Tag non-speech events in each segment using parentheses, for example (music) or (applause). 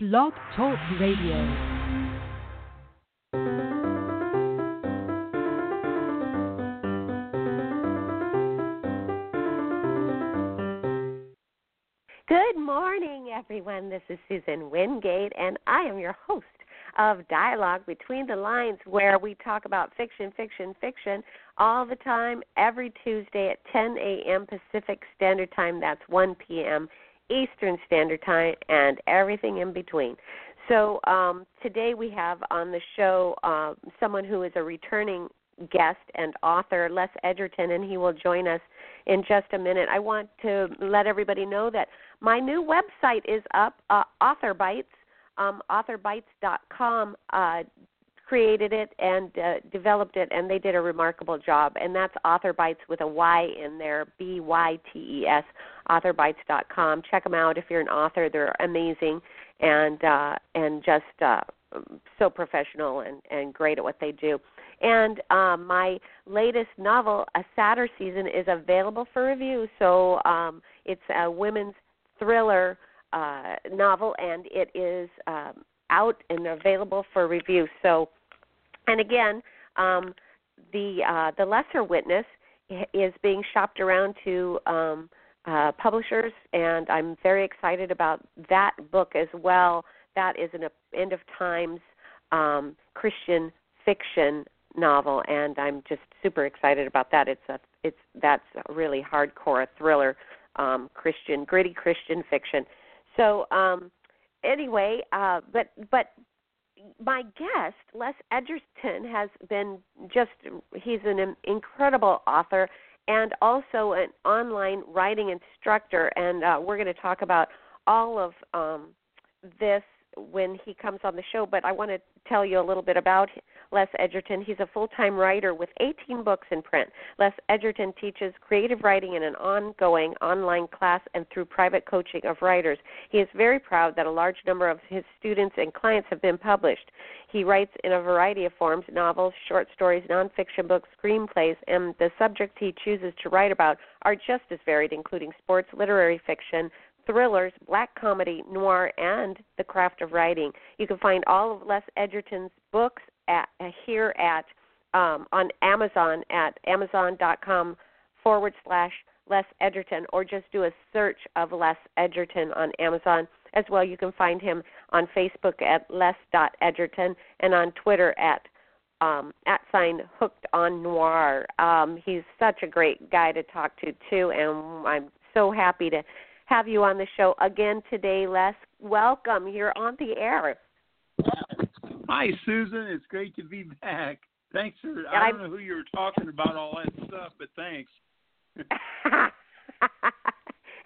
Blog Talk Radio. Good morning, everyone. This is Susan Wingate, and I am your host of Dialogue Between the Lines, where we talk about fiction, fiction, fiction all the time, every Tuesday at 10 a.m. Pacific Standard Time. That's 1 p.m. Eastern Standard Time, and everything in between. So um, today we have on the show uh, someone who is a returning guest and author, Les Edgerton, and he will join us in just a minute. I want to let everybody know that my new website is up, uh, Author Bytes, um, AuthorBytes.com. Uh, created it and uh, developed it, and they did a remarkable job. And that's Author Bytes with a Y in there, B Y T E S, AuthorBytes.com. Check them out if you're an author; they're amazing and uh, and just uh, so professional and and great at what they do. And um, my latest novel, A Sadder Season, is available for review. So um, it's a women's thriller uh, novel, and it is um, out and available for review. So and again, um, the uh, the Lesser Witness is being shopped around to um, uh, publishers, and I'm very excited about that book as well. That is an end of times um, Christian fiction novel, and I'm just super excited about that. It's a it's that's a really hardcore thriller, um, Christian gritty Christian fiction. So um, anyway, uh, but but my guest, Les Edgerton, has been just, he's an incredible author and also an online writing instructor. And uh, we're going to talk about all of um, this when he comes on the show, but I want to tell you a little bit about Les Edgerton. He's a full time writer with 18 books in print. Les Edgerton teaches creative writing in an ongoing online class and through private coaching of writers. He is very proud that a large number of his students and clients have been published. He writes in a variety of forms novels, short stories, nonfiction books, screenplays, and the subjects he chooses to write about are just as varied, including sports, literary fiction, thrillers, black comedy, noir, and the craft of writing. You can find all of Les Edgerton's books at, uh, here at um, on Amazon at amazon.com forward slash Les Edgerton, or just do a search of Les Edgerton on Amazon. As well, you can find him on Facebook at les.edgerton and on Twitter at um, at sign hooked on noir. Um, he's such a great guy to talk to too, and I'm so happy to have you on the show again today, Les. Welcome. You're on the air. Hi, Susan. It's great to be back. Thanks for. I don't know who you were talking about all that stuff, but thanks. (laughs)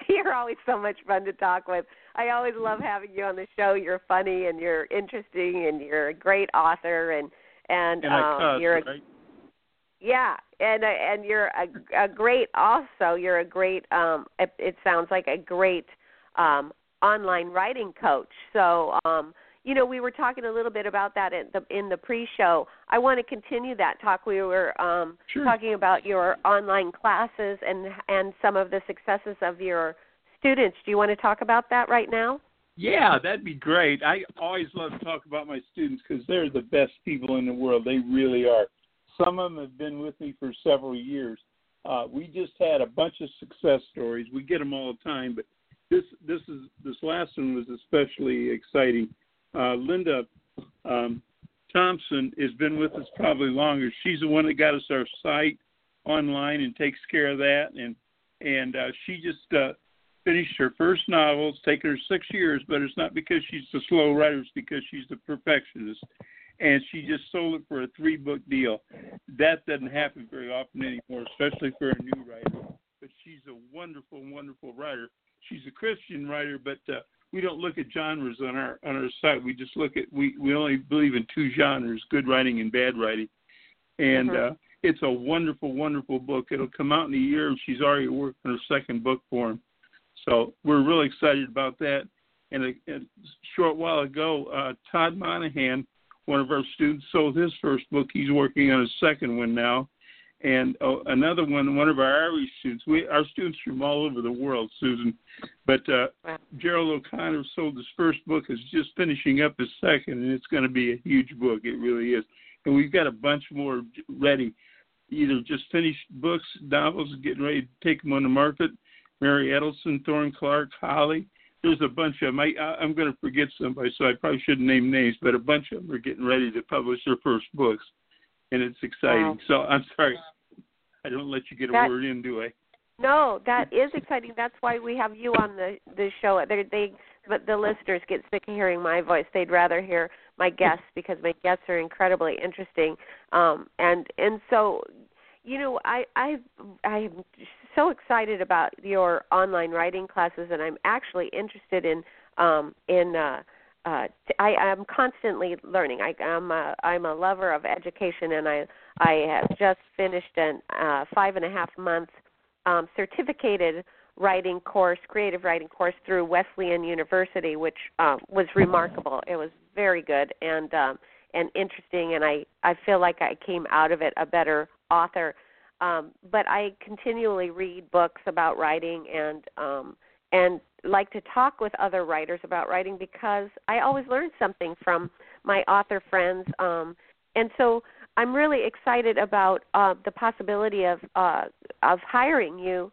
you're always so much fun to talk with. I always love having you on the show. You're funny and you're interesting and you're a great author and and, and um, cuss, you're right? Yeah, and uh, and you're a, a great also. You're a great. Um, it, it sounds like a great um, online writing coach. So um, you know, we were talking a little bit about that in the in the pre-show. I want to continue that talk. We were um, sure. talking about your online classes and and some of the successes of your students. Do you want to talk about that right now? Yeah, that'd be great. I always love to talk about my students because they're the best people in the world. They really are. Some of them have been with me for several years. Uh, we just had a bunch of success stories. We get them all the time, but this this is this last one was especially exciting. Uh, Linda um, Thompson has been with us probably longer. She's the one that got us our site online and takes care of that, and and uh, she just uh, finished her first novel. It's taken her six years, but it's not because she's a slow writer. It's because she's a perfectionist and she just sold it for a three book deal. That doesn't happen very often anymore, especially for a new writer. But she's a wonderful, wonderful writer. She's a Christian writer, but uh, we don't look at genres on our on our site. We just look at we we only believe in two genres: good writing and bad writing. And mm-hmm. uh, it's a wonderful, wonderful book. It'll come out in a year, and she's already working on her second book for him. So we're really excited about that. And a, a short while ago, uh, Todd Monahan one of our students sold his first book. He's working on his second one now, and oh, another one, one of our Irish students. We our students from all over the world, Susan. But uh, Wow. Gerald O'Connor sold his first book. is just finishing up his second, and it's going to be a huge book. It really is. And we've got a bunch more ready. Either just finished books, novels, getting ready to take them on the market. Mary Edelson, Thorne Clark, Holly. There's a bunch of them. I, I, I'm going to forget somebody, so I probably shouldn't name names, but a bunch of them are getting ready to publish their first books, and it's exciting. Wow. So I'm sorry, I don't let you get a That- word in, do I? No, that is exciting. That's why we have you on the the show. They they but the listeners get sick of hearing my voice. They'd rather hear my guests because my guests are incredibly interesting. Um and and so you know, I I I'm so excited about your online writing classes and I'm actually interested in um in uh uh I I'm constantly learning. I I'm a I'm a lover of education and I I have just finished an uh five and a half month um, certificated writing course, creative writing course through Wesleyan University, which um, was remarkable. It was very good and um, and interesting, and I I feel like I came out of it a better author. Um, but I continually read books about writing and um, and like to talk with other writers about writing because I always learn something from my author friends. Um, and so I'm really excited about uh, the possibility of uh, of hiring you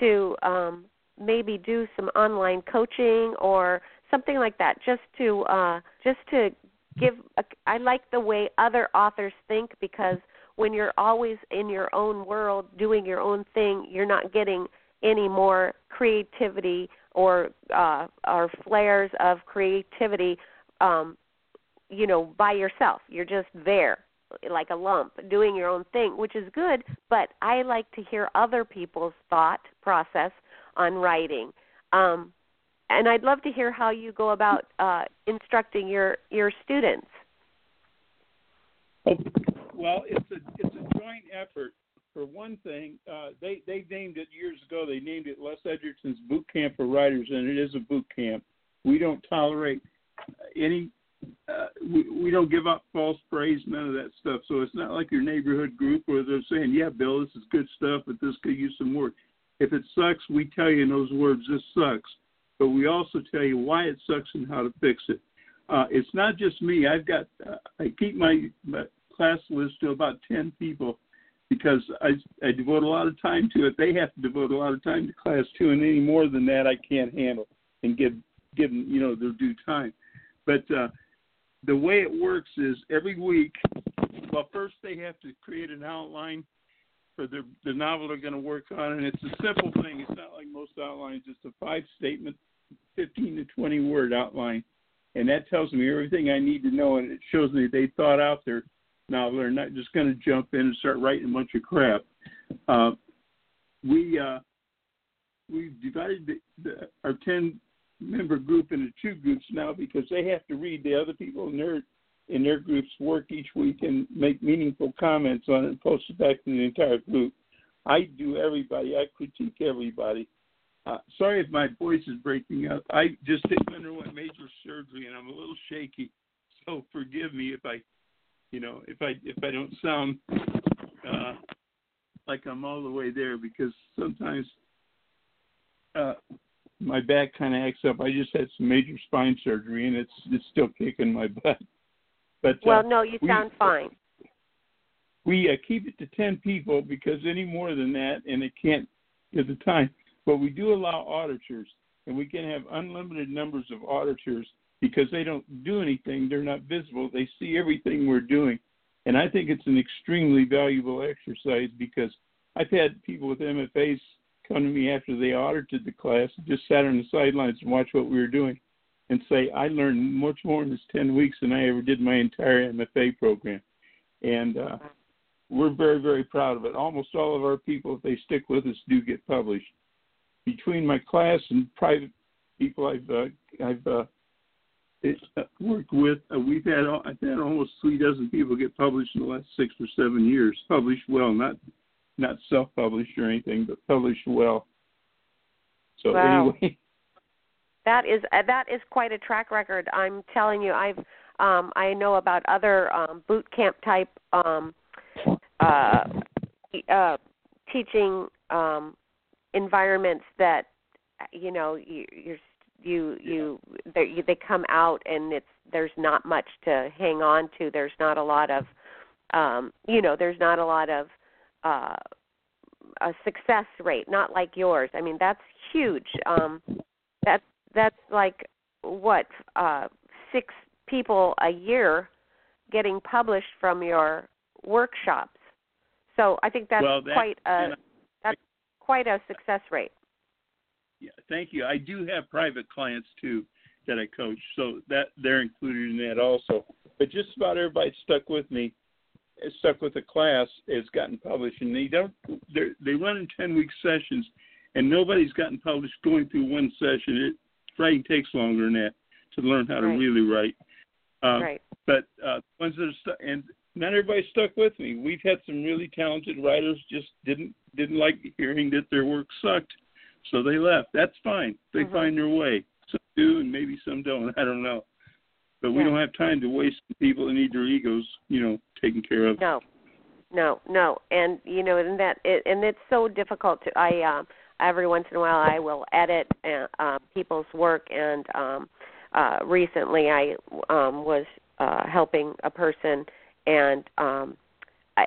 to um, maybe do some online coaching or something like that, just to uh, just to give. A, I like the way other authors think because when you're always in your own world doing your own thing, you're not getting any more creativity or uh, or flares of creativity. Um, you know, by yourself. You're just there like a lump doing your own thing which is good but i like to hear other people's thought process on writing um and i'd love to hear how you go about uh instructing your your students well, it's a it's a joint effort. For one thing, uh, they they named it years ago. They named it Les Edgerton's Boot Camp for Writers, and it is a boot camp. We don't tolerate any. Uh, we we don't give up false praise, none of that stuff. So it's not like your neighborhood group where they're saying, "Yeah, Bill, this is good stuff, but this could use some work." If it sucks, we tell you in those words, "This sucks," but we also tell you why it sucks and how to fix it. Uh, it's not just me. I've got uh, I keep my, my class list to about ten people because I I devote a lot of time to it. They have to devote a lot of time to class too, and any more than that I can't handle and give give them you know their due time. But uh, the way it works is every week. Well, first they have to create an outline for the the novel they're going to work on, and it's a simple thing. It's not like most outlines. It's a five statement, fifteen to twenty word outline, and that tells me everything I need to know, and it shows me they thought out their novel. They're not just going to jump in and start writing a bunch of crap. Uh, we uh, we've divided the, the, our ten member group into two groups now because they have to read the other people in their in their groups work each week and make meaningful comments on it and post it back to the entire group. I do everybody. I critique everybody. Uh, sorry if my voice is breaking up. I just underwent major surgery and I'm a little shaky, so forgive me if I, you know, if I if I don't sound uh, like I'm all the way there because sometimes uh, my back kind of acts up. I just had some major spine surgery and it's it's still kicking my butt. But well uh, no you we- sound fine we uh, keep it to 10 people because any more than that, and it can't at the time, but we do allow auditors, and we can have unlimited numbers of auditors because they don't do anything. They're not visible. They see everything we're doing. And I think it's an extremely valuable exercise because I've had people with MFAs come to me after they audited the class, just sat on the sidelines and watched what we were doing, and say, I learned much more in this 10 weeks than I ever did my entire MFA program. And uh, we're very, very proud of it. Almost all of our people, if they stick with us, do get published. Between my class and private people I've uh, I've uh, it, uh, worked with, uh, we've had I've had almost three dozen people get published in the last six or seven years. Published well, not not self-published or anything, but published well. So Wow. anyway, (laughs) That is uh, that is quite a track record. I'm telling you, I've um, I know about other um, boot camp type um, uh, uh, teaching um, environments that you know you you're you you they they come out and it's there's not much to hang on to. There's not a lot of um you know there's not a lot of uh a success rate not like yours. I mean that's huge. Um that's that's like what uh six people a year getting published from your workshops. So i think that's well, that, quite a that's quite a success rate yeah, thank you. I do have private clients too that I coach, so that they're included in that also. But just about everybody stuck with me, stuck with the class, has gotten published, and they don't. They they run in ten week sessions, and nobody's gotten published going through one session. It writing takes longer than that to learn how to right. really write. Um, right. But uh, ones that are stuck, and not everybody stuck with me. We've had some really talented writers just didn't didn't like hearing that their work sucked so they left. That's fine. They mm-hmm. find their way. Some do, and maybe some don't. (laughs) I don't know. But we yeah. don't have time to waste people that need their egos, you know, taken care of. No, no, no. And you know, and that, it, and it's so difficult to. I um, every once in a while I will edit uh, uh, people's work, and um, uh, recently I um, was uh, helping a person, and um,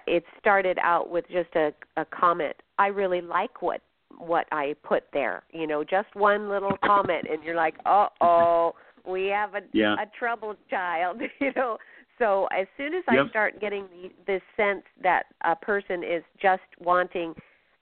it started out with just a, a comment. I really like what what I put there. You know, just one little comment, and you're like, "Uh oh, we have a yeah. a troubled child." (laughs) You know, so as soon as yep. I start getting the, this sense that a person is just wanting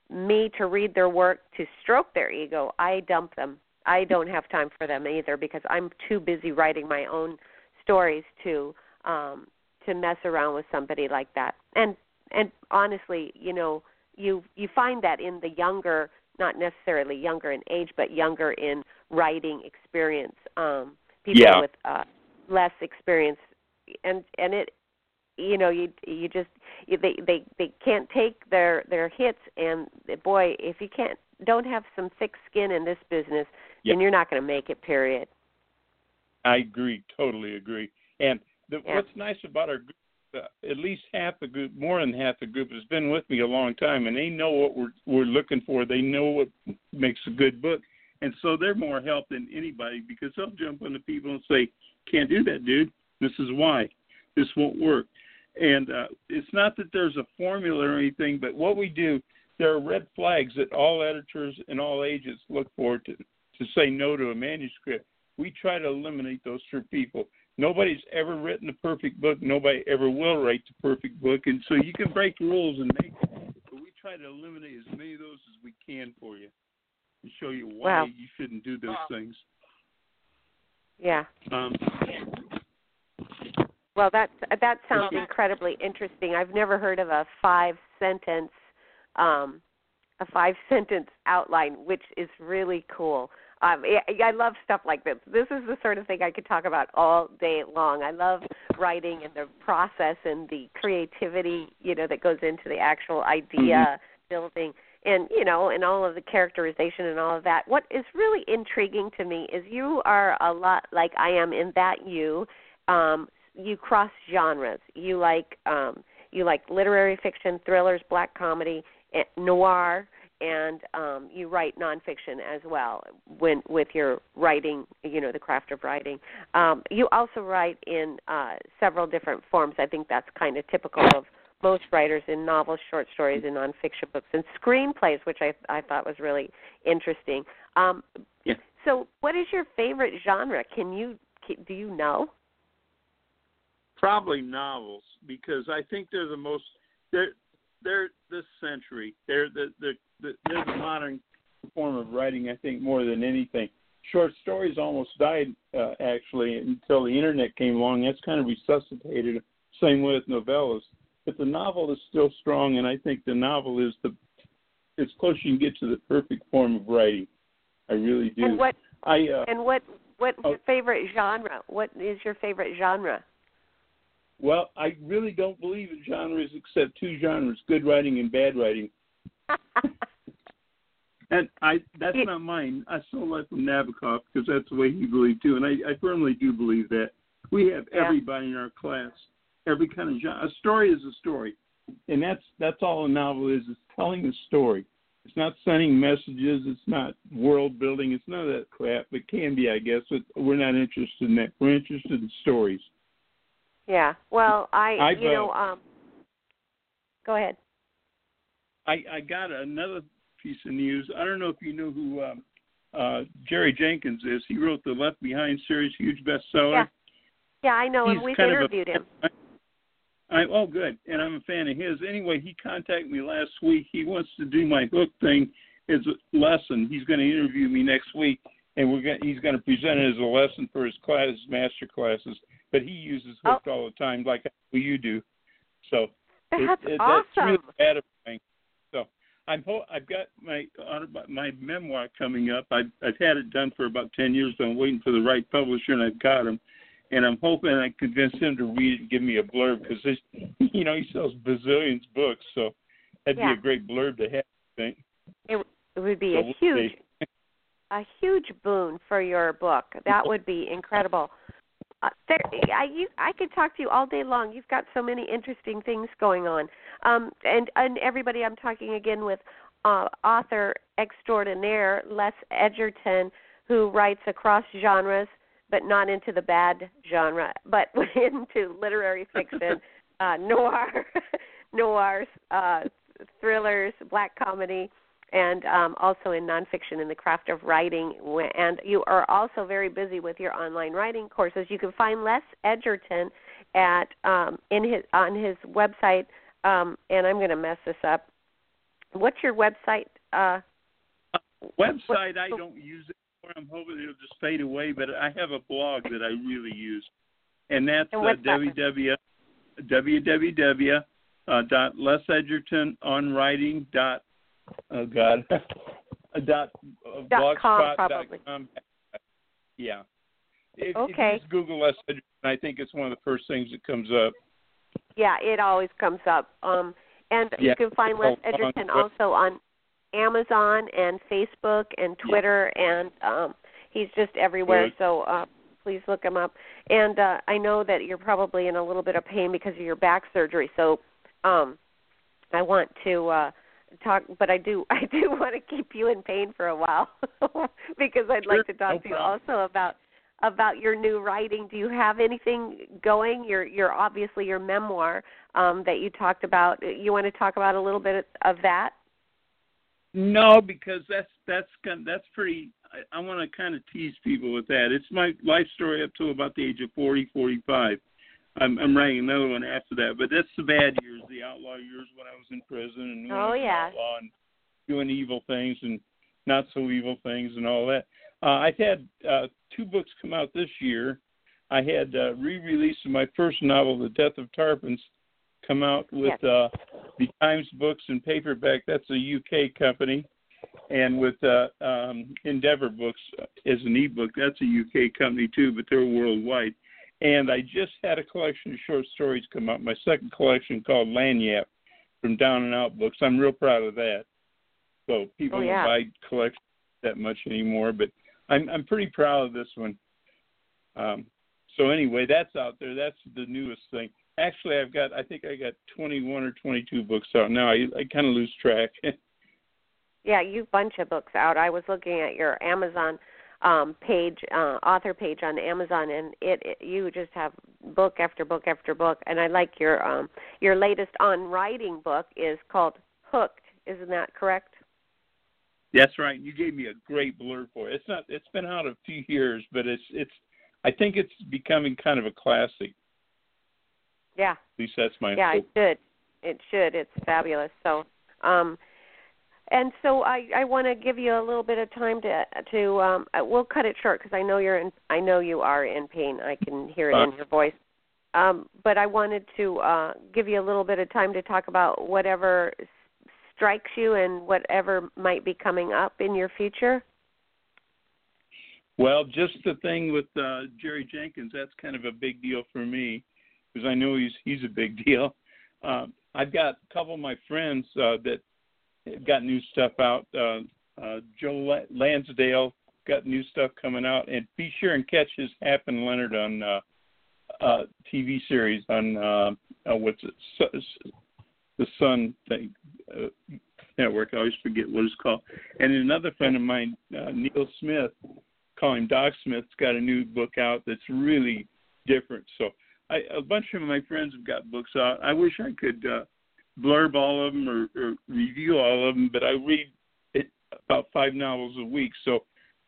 me to read their work to stroke their ego, I dump them. I don't have time for them either because I'm too busy writing my own stories to um to mess around with somebody like that. And and honestly, you know, you you find that in the younger not necessarily younger in age, but younger in writing experience. Um, people yeah. with uh, less experience, and and it, you know, you you just you, they they they can't take their their hits, and boy, if you can't don't have some thick skin in this business, yeah. then you're not going to make it. Period. I agree, totally agree. And the, yeah. what's nice about our group at least half the group, more than half the group, has been with me a long time, and they know what we're we're looking for. They know what makes a good book, and so they're more help than anybody because they'll jump on the people and say, "Can't do that, dude. This is why. This won't work." And uh, it's not that there's a formula or anything, but what we do, there are red flags that all editors and all agents look for to to say no to a manuscript. We try to eliminate those for people nobody's ever written a perfect book. Nobody ever will write the perfect book, and so you can break rules and make. It. But we try to eliminate as many of those as we can for you, and show you why wow. you shouldn't do those wow. things. Yeah. Um, well, that that sounds incredibly interesting. I've never heard of a five sentence um, a five (laughs) sentence outline, which is really cool. Um, I love stuff like this. This is the sort of thing I could talk about all day long. I love writing and the process and the creativity, you know, that goes into the actual idea mm-hmm. building and you know and all of the characterization and all of that what is really intriguing to me is you are a lot like i am in that you um you cross genres you like um you like literary fiction thrillers black comedy eh, noir and um, you write nonfiction as well when with your writing, you know, the craft of writing. Um, you also write in uh, several different forms. I think that's kind of typical of most writers in novels, short stories, and nonfiction books, and screenplays, which I I thought was really interesting. Um, yeah. So, what is your favorite genre? Can you do you know? Probably novels because I think they're the most they're they're this century. They're the the the, they're the modern form of writing. I think more than anything. Short stories almost died uh, actually until the internet came along. That's kind of resuscitated. Same with novellas. But the novel is still strong, and I think the novel is the as close you can get to the perfect form of writing. I really do. And what? I uh, and what? What oh, favorite genre? What is your favorite genre? Well, I really don't believe in genres except two genres: good writing and bad writing. (laughs) and I that's it, not mine. I stole that from Nabokov because that's the way he believed too, and I, I firmly do believe that. We have yeah. everybody in our class, every kind of genre. A story is a story. and that's that's all a novel is. It's telling a story. It's not sending messages. It's not world building. It's none of that crap. It can be, I guess, but we're not interested in that. We're interested in stories. Yeah. Well, I I've, you know um. Go ahead. I I got another piece of news. I don't know if you know who um, uh, Jerry Jenkins is. He wrote the Left Behind series, huge bestseller. Yeah. Yeah, I know him. He's We've of a- interviewed him. I, oh, good. And I'm a fan of his. Anyway, he contacted me last week. He wants to do my hook thing as a lesson. He's going to interview me next week, and we're going. He's going to present it as a lesson for his class, his master classes. But he uses Oh. all the time, like you do. So it- That's it, awesome. That's really gratifying. So I'm ho- I've got my autobi- my memoir coming up. I've I've had it done for about ten years. So I'm waiting for the right publisher, and I've got him. And I'm hoping I convince him to read it and give me a blurb because (laughs) you know he sells bazillions books, so that'd Yeah. be a great blurb to have. I think. It it would be So a huge a huge boon for your book. That (laughs) would be incredible. Uh, there, I you, I could talk to you all day long. You've got so many interesting things going on. Um, and and everybody, I'm talking again with uh, author extraordinaire Les Edgerton, who writes across genres, but not into the bad genre, but (laughs) into literary fiction, (laughs) uh, noir, (laughs) noirs, uh, thrillers, black comedy and um, also in nonfiction in the craft of writing. And you are also very busy with your online writing courses. You can find Les Edgerton at um, in his on his website. Um, and I'm going to mess this up. What's your website? Uh, Website I don't use it for. I'm hoping it'll just fade away, but I have a blog that I really use, and that's And uh, www www uh, dot lesedgertononwriting dot oh god (laughs) dot uh, Dot com, blogspot dot probably. com. Yeah. If, Okay. If just Google Les Edgerton, I think it's one of the first things that comes up. yeah, it always comes up. Um, and you can find Les it's all on Edgerton also on Amazon and Facebook and Twitter, and um, he's just everywhere. So uh, please look him up. And uh, I know that you're probably in a little bit of pain because of your back surgery. So um, I want to uh, talk, but I do (laughs) I do want to keep you in pain for a while (laughs) because I'd Sure, like to talk no to you also about about your new writing. Do you have anything going? Your your obviously your memoir um, that you talked about. You want to talk about a little bit of that? No, because that's that's kind that's pretty. I, I want to kind of tease people with that. It's my life story up to about the age of forty, forty-five. I'm, I'm writing another one after that, but that's the bad years, the outlaw years when I was in prison and Oh, yeah. and doing evil things and not so evil things and all that. Uh, I've had uh, two books come out this year. I had uh, re-release of my first novel, The Death of Tarpons, come out with uh, the Times Books and paperback. That's a UK company, and with uh, um, Endeavor Books as an ebook. That's a UK company too, but they're worldwide. And I just had a collection of short stories come out. My second collection called Lagniappe from Down and Out Books. I'm real proud of that. So people Oh, yeah. don't buy collections that much anymore, but I'm I'm pretty proud of this one. Um, so anyway, that's out there. That's the newest thing. Actually, I've got I think I got 21 or 22 books out now. I I kind of lose track. (laughs) Yeah, you bunch of books out. I was looking at your Amazon um page uh author page on Amazon and it, it you just have book after book after book and I like your um your latest on writing book is called Hooked. Isn't that correct? That's right. You gave me a great blurb for it. It's not. It's been out a few years, but it's it's. I think it's becoming kind of a classic. Yeah. At least that's my yeah, hope. it should. It should. It's fabulous. So, um, and so I I want to give you a little bit of time to to um uh, we'll cut it short because I know you're in I know you are in pain. I can hear it in Uh. your voice. Um, but I wanted to uh give you a little bit of time to talk about whatever s- strikes you and whatever might be coming up in your future. Well, just the thing with uh, Jerry Jenkins, that's kind of a big deal for me because I know he's he's a big (laughs) deal. Um, I've got a couple of my friends uh, that got new stuff out. Uh, uh, Joe Lansdale got new stuff coming out, and be sure and catch his Hap and Leonard on uh, uh, TV series on uh, uh, what's it? Su- the Sun thing uh, network. I always forget what it's called. And another friend of mine, uh, Neil Smith, call him Doc Smith, has got a new book out that's really different. So I, a bunch of my friends have got books out. I wish I could uh, blurb all of them or, or review all of them, but I read it, about five novels a week, so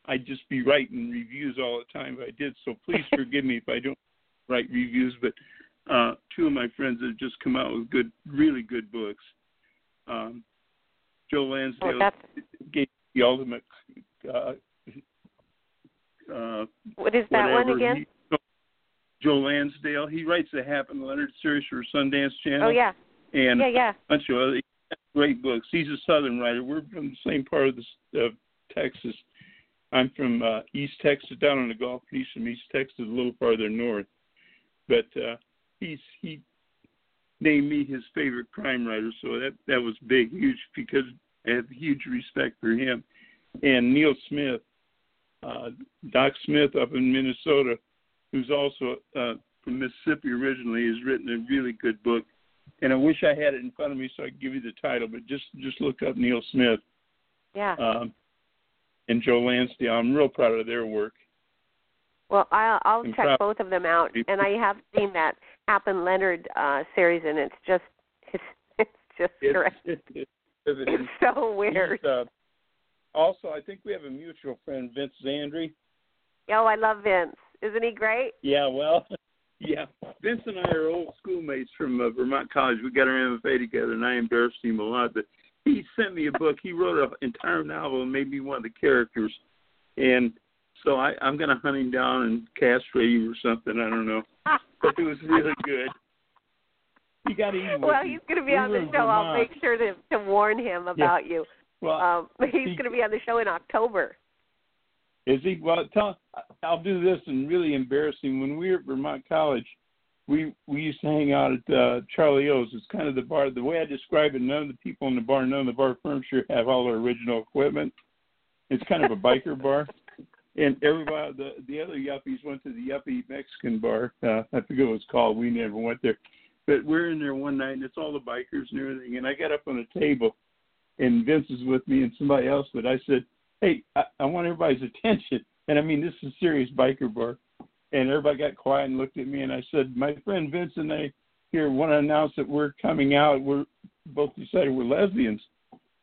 I'd just be writing reviews all the time if I did. So please (laughs) forgive me if I don't write reviews, but uh, two of my friends have just come out with good, really good books. Um, Joe Lansdale oh, gave the ultimate. Uh, uh, what is that one again? He, Joe Lansdale. He writes the Hap and Leonard series for Sundance Channel. Oh yeah. And yeah, yeah. a bunch of other great books. He's a Southern writer. We're from the same part of the of Texas. I'm from uh, East Texas, down on the Gulf, east from East Texas, a little farther north. But uh, he's he named me his favorite crime writer, so that that was big, huge, because I have huge respect for him. And Neil Smith, uh, Doc Smith up in Minnesota, who's also uh, from Mississippi originally, has written a really good book. And I wish I had it in front of me so I could give you the title, but just just look up Neil Smith. Yeah. Um, and Joe Lansdale. I'm real proud of their work. Well, I'll, I'll I'm check proud- both of them out, and I have seen that Hap and Leonard uh series, and it's just it's, (laughs) it's just It's, great. (laughs) it's, it's, It's so weird. Uh, also, I think we have a mutual friend, Vince Zandri. Oh, I love Vince. Isn't he great? Yeah, well, (laughs) yeah. Vince and I are old schoolmates from uh, Vermont College. We got our MFA together, and I embarrassed him a lot. But he sent me a book. He wrote an entire novel and made me one of the characters. And so I, I'm going to hunt him down and castrate you or something. I don't know. But it was really good. You got to eat. well, he's going to be on the show. I'll make sure to to warn him about you. Well, Um, he's he- going to be on the show in October. Is he? Well, tell. I'll do this and really embarrass him. When we were at Vermont College, we we used to hang out at uh, Charlie O's. It's kind of the bar. The way I describe it, none of the people in the bar, none of the bar furniture have all their original equipment. It's kind of a biker (laughs) bar, and everybody, the the other yuppies went to the yuppie Mexican bar. Uh, I forget what it's called. We never went there, but we're in there one night, and it's all the bikers and everything. And I got up on a table, and Vince is with me and somebody else. But I said, hey, I, I want everybody's (laughs) attention. And I mean, this is a serious biker bar. And everybody got quiet and looked at me, and I said, my friend Vince and I here want to announce that we're coming out. We're both decided we're lesbians.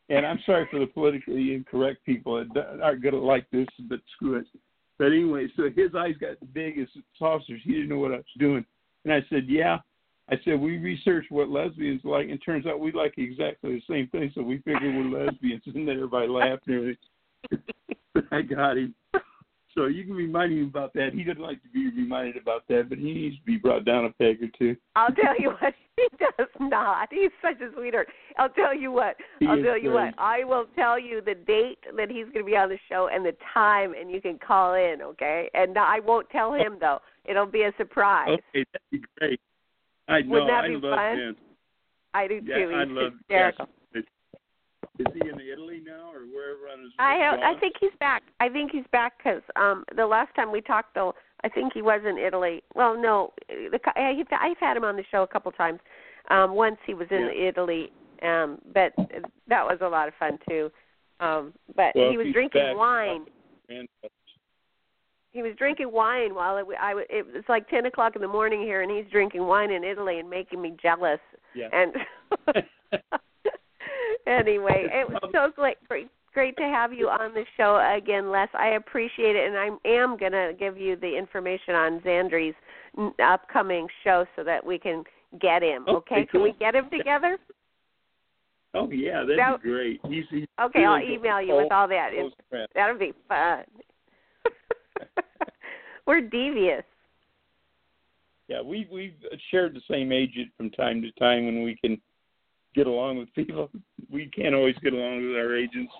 And I'm sorry for the politically incorrect people that aren't going to like this, but screw it. But anyway, so his eyes got big as saucers. He didn't know what I was doing. And I said, yeah. I said, we researched what lesbians like, and turns out we like exactly the same thing, so we figured we're lesbians. (laughs) And then everybody laughed and everything. (laughs) I got him. So you can remind him about that. He doesn't like to be reminded about that, but he needs to be brought down a peg or two. I'll tell you what, (laughs) he does not. He's such a sweetheart. I'll tell you what. He I'll tell you great. what. I will tell you the date that he's going to be on the show and the time, and you can call in, okay? And I won't tell him though. It'll be a surprise. Okay, that'd be great. I know. Wouldn't that I be love fun? Vince. I do Yeah, too. I love hysterical. Is he in Italy now, or wherever on his? I uh, I think he's back. I think he's back because um the last time we talked though, I think he was in Italy. Well, no, the, I- I've had him on the show a couple times. Um Once he was in Italy, um but that was a lot of fun too. Um But Well, he was drinking back, wine. And, He was drinking wine while it, I it was like ten o'clock in the morning here, and he's drinking wine in Italy and making me jealous. yeah. And (laughs) (laughs) anyway, it was so great, great, great to have you on the show again, Les. I appreciate it, and I am gonna give you the information on Zandri's upcoming show so that we can get him. Okay, Okay, can we get him together? oh yeah, that'd That- be great. He's, he's Okay, I'll email you with all that. That'll be fun. (laughs) We're devious. Yeah, we we've shared the same agent from time to time when we can get along with people. We can't always get along with our agents.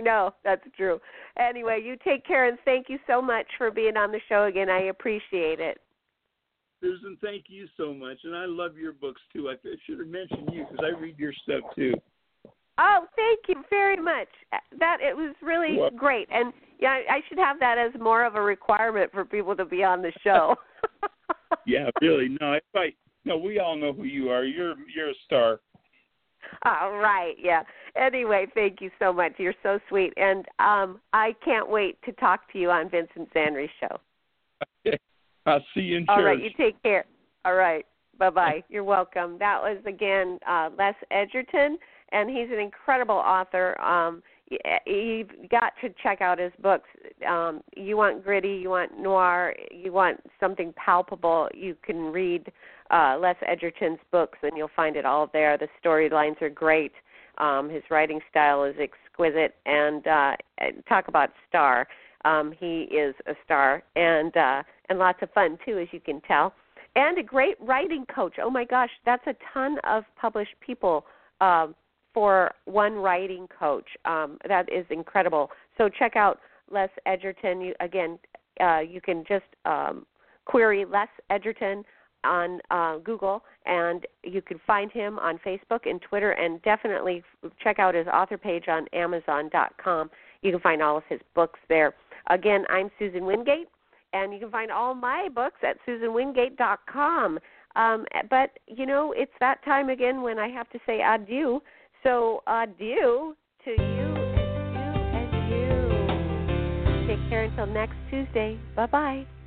No, that's true. Anyway, you take care and thank you so much for being on the show again. I appreciate it. Susan, thank you so much, and I love your books too. I should have mentioned you because I read your stuff too. Oh, thank you very much. That it was really You're great, and yeah, I I should have that as more of a requirement for people to be on the show. (laughs) Yeah, really. No, if I no, we all know who you are. You're you're a star. All right, yeah. Anyway, thank you so much. You're so sweet, and um, I can't wait to talk to you on Vincent Zandri's show. Okay. I'll see you in All church. right, you take care. All right, bye bye. You're welcome. That was again uh, Les Edgerton, and he's an incredible author. Um, you've got to check out his books. Um, you want gritty, you want noir, you want something palpable. You can read uh, Les Edgerton's books, and you'll find it all there. The storylines are great. Um, his writing style is exquisite, and uh, talk about star. Um, he is a star, and uh, and lots of fun too, as you can tell, and a great writing coach. Oh my gosh, that's a ton of published people. Um, for one writing coach. Um, that is incredible. So check out Les Edgerton. You, again, uh, you can just um, query Les Edgerton on uh, Google, and you can find him on Facebook and Twitter, and definitely check out his author page on Amazon.com. You can find all of his books there. Again, I'm Susan Wingate, and you can find all my books at SusanWingate.com. Um, but you know, it's that time again when I have to say adieu. So adieu to you and you and you. Take care until next Tuesday. Bye bye.